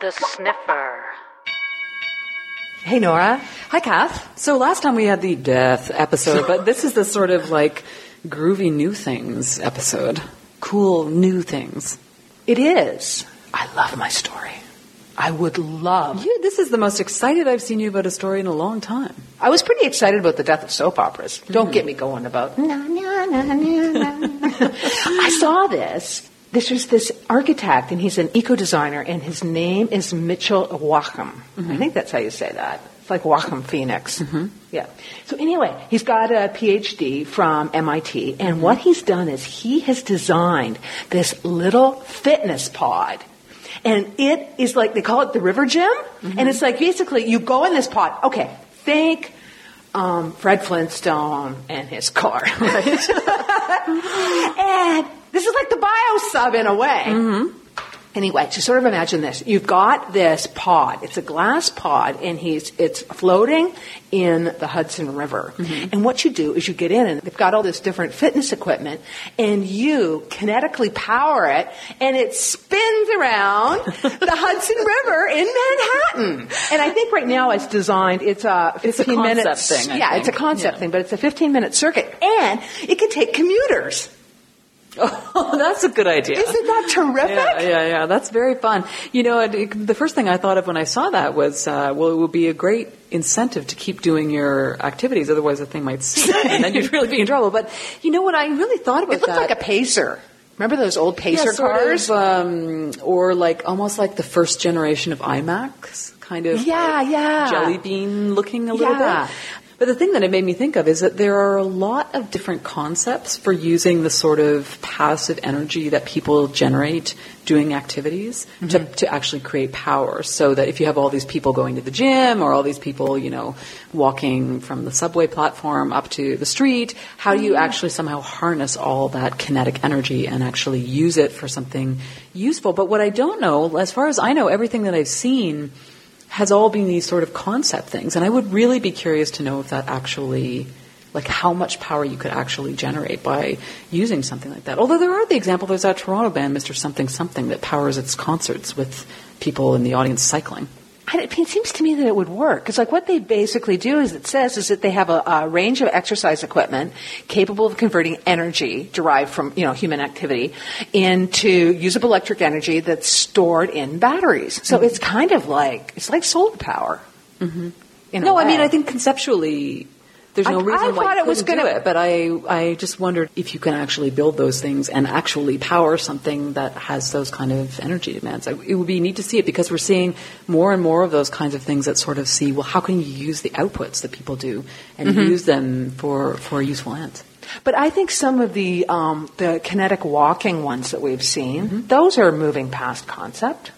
The Sniffer. Hey, Nora. Hi, Kath. So last time we had the death episode, but this is the sort of like groovy new things episode. Cool new things. It is. I love my story. I would love. You, this is the most excited I've seen you about a story in a long time. I was pretty excited about the death of soap operas. Don't get me going about. Na, na, na. I saw this. This was this architect, and he's an eco designer, and his name is Mitchell Joachim. I mm-hmm. think that's how you say that. It's like Joaquin Phoenix. Mm-hmm. Yeah. So anyway, he's got a PhD from MIT, and what mm-hmm. he's done is he has designed this little fitness pod. And it is like, they call it the river gym. And it's like basically you go in this pot. Okay, think um, Fred Flintstone and his car. Right? and this is like the bio sub in a way. Anyway, to sort of imagine this, you've got this pod. It's a glass pod, and he's it's floating in the Hudson River. Mm-hmm. And what you do is you get in, and they've got all this different fitness equipment, and you kinetically power it, and it spins around the Hudson River in Manhattan. And I think right now it's designed. It's a It's a 15 concept minutes. thing, I yeah, it's a concept Yeah. thing, but it's a 15 minute circuit, and it can take commuters. Oh, that's a good idea. Isn't that terrific? Yeah, yeah, yeah. That's very fun. You know, it, it- the first thing I thought of when I saw that was, uh, well, it would be a great incentive to keep doing your activities. Otherwise, the thing might sink, and then you'd really be in trouble. But you know what? I really thought about It looked that. like a pacer. Remember those old pacer yeah, cars? of, um, or like almost like the first generation of IMAX, kind of. Yeah, like yeah. Jelly bean looking a little Yeah. bit. But the thing that it made me think of is that there are a lot of different concepts for using the sort of passive energy that people generate doing activities to, mm-hmm. to actually create power. So that if you have all these people going to the gym or all these people, you know, walking from the subway platform up to the street, how do you mm-hmm. actually somehow harness all that kinetic energy and actually use it for something useful? But what I don't know, as far as I know, everything that I've seen has all been these sort of concept things. And I would really be curious to know if that actually, like how much power you could actually generate by using something like that. Although there are the example, there's that Toronto band, Mr. Something Something, that powers its concerts with people in the audience cycling. I- It seems to me that it would work. Because like what they basically do is it says is that they have a, a range of exercise equipment capable of converting energy derived from you know human activity into usable electric energy that's stored in batteries. So it's kind of like it's like solar power. Mm-hmm. No, I mean, I think conceptually, there's no I- reason I why thought you it was gonna- it. But I, I just wondered if you can actually build those things and actually power something that has those kind of energy demands. I- It would be neat to see it because we're seeing more and more of those kinds of things that sort of see, well, how can you use the outputs that people do and Mm-hmm. use them for, for useful ends. But I think some of the um, the kinetic walking ones that we've seen, those are moving past concept.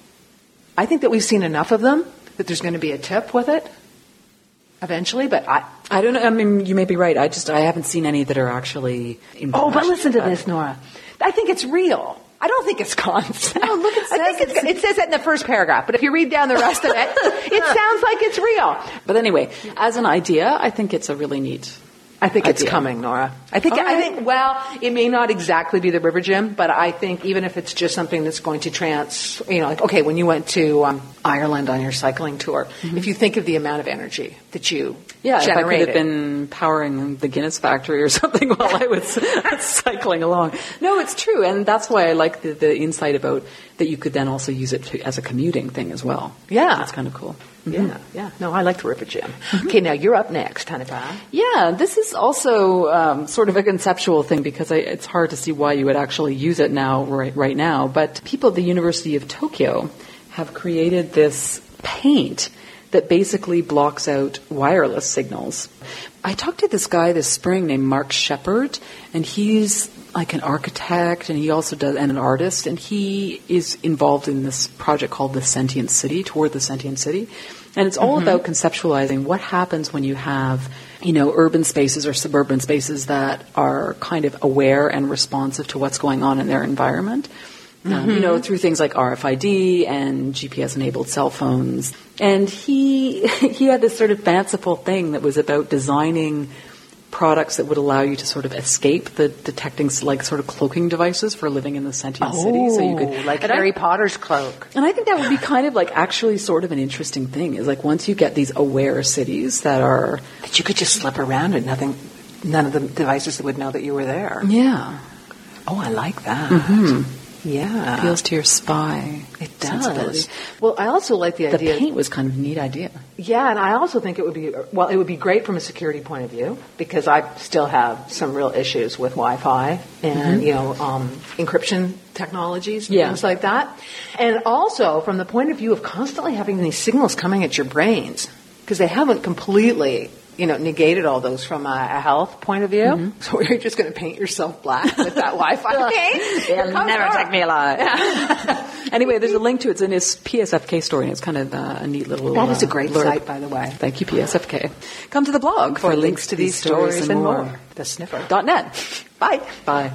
I think that we've seen enough of them that there's going to be a tip with it eventually. But I I don't know. I mean, you may be right. I just I haven't seen any that are actually. In oh, but listen to this. Nora. I think it's real. I don't think it's concept. No, look, it I think says it's, it says that in the first paragraph, but if you read down the rest of it, it sounds like it's real. But anyway, as an idea, I think it's a really neat. I think it's Idea. coming, Nora. I think. All I think. Well, it may not exactly be the river gym, but I think even if it's just something that's going to trans, you know, like okay, when you went to um, Ireland on your cycling tour, if you think of the amount of energy that you Mm-hmm. Yeah, if I could generated, have been powering the Guinness factory or something while I was cycling along. No, it's true, and that's why I like the, the insight about that you could then also use it to, as a commuting thing as well. Yeah. that's kind of cool. yeah, yeah. No, I like the river gym. Mm-hmm. Okay, now you're up next, Hanipa. Yeah, this is also um, sort of a conceptual thing because I, it's hard to see why you would actually use it now, right, right now. But people at the University of Tokyo have created this paint that basically blocks out wireless signals. I talked to this guy this spring named Mark Shepard, and he's like an architect, and he also does and an artist, and he is involved in this project called the Sentient City, toward the Sentient City, and it's all about conceptualizing what happens when you have, you know, urban spaces or suburban spaces that are kind of aware and responsive to what's going on in their environment. Um, you know, through things like RFID and GPS-enabled cell phones. And he he had this sort of fanciful thing that was about designing products that would allow you to sort of escape the detecting, like sort of cloaking devices for living in the sentient city. So you could, Oh, like and I- Harry Potter's cloak. and I think that would be kind of like actually sort of an interesting thing is like once you get these aware cities that are, That you could just slip around and nothing, none of the devices would know that you were there. yeah, Oh, I like that. Mm-hmm. Yeah. appeals to your spy it does. Well, I also like the The idea. The paint was kind of a neat idea. Yeah, and I also think it would be well, it would be great from a security point of view because I still have some real issues with Wi-Fi and you know um, encryption technologies and Yeah. things like that, and also from the point of view of constantly having these signals coming at your brains because they haven't completely. You know, negated all those from a, a health point of view. So you're just going to paint yourself black with that Wi-Fi paint. Here It'll never take me alive. anyway, there's a link to it. It's in his PSFK story, and it's kind of uh, a neat little. That is a uh, great site, by the way. Thank you, PSFK. Come to the blog for, links to these stories and more. The sniffer. Dot net. Bye. Bye.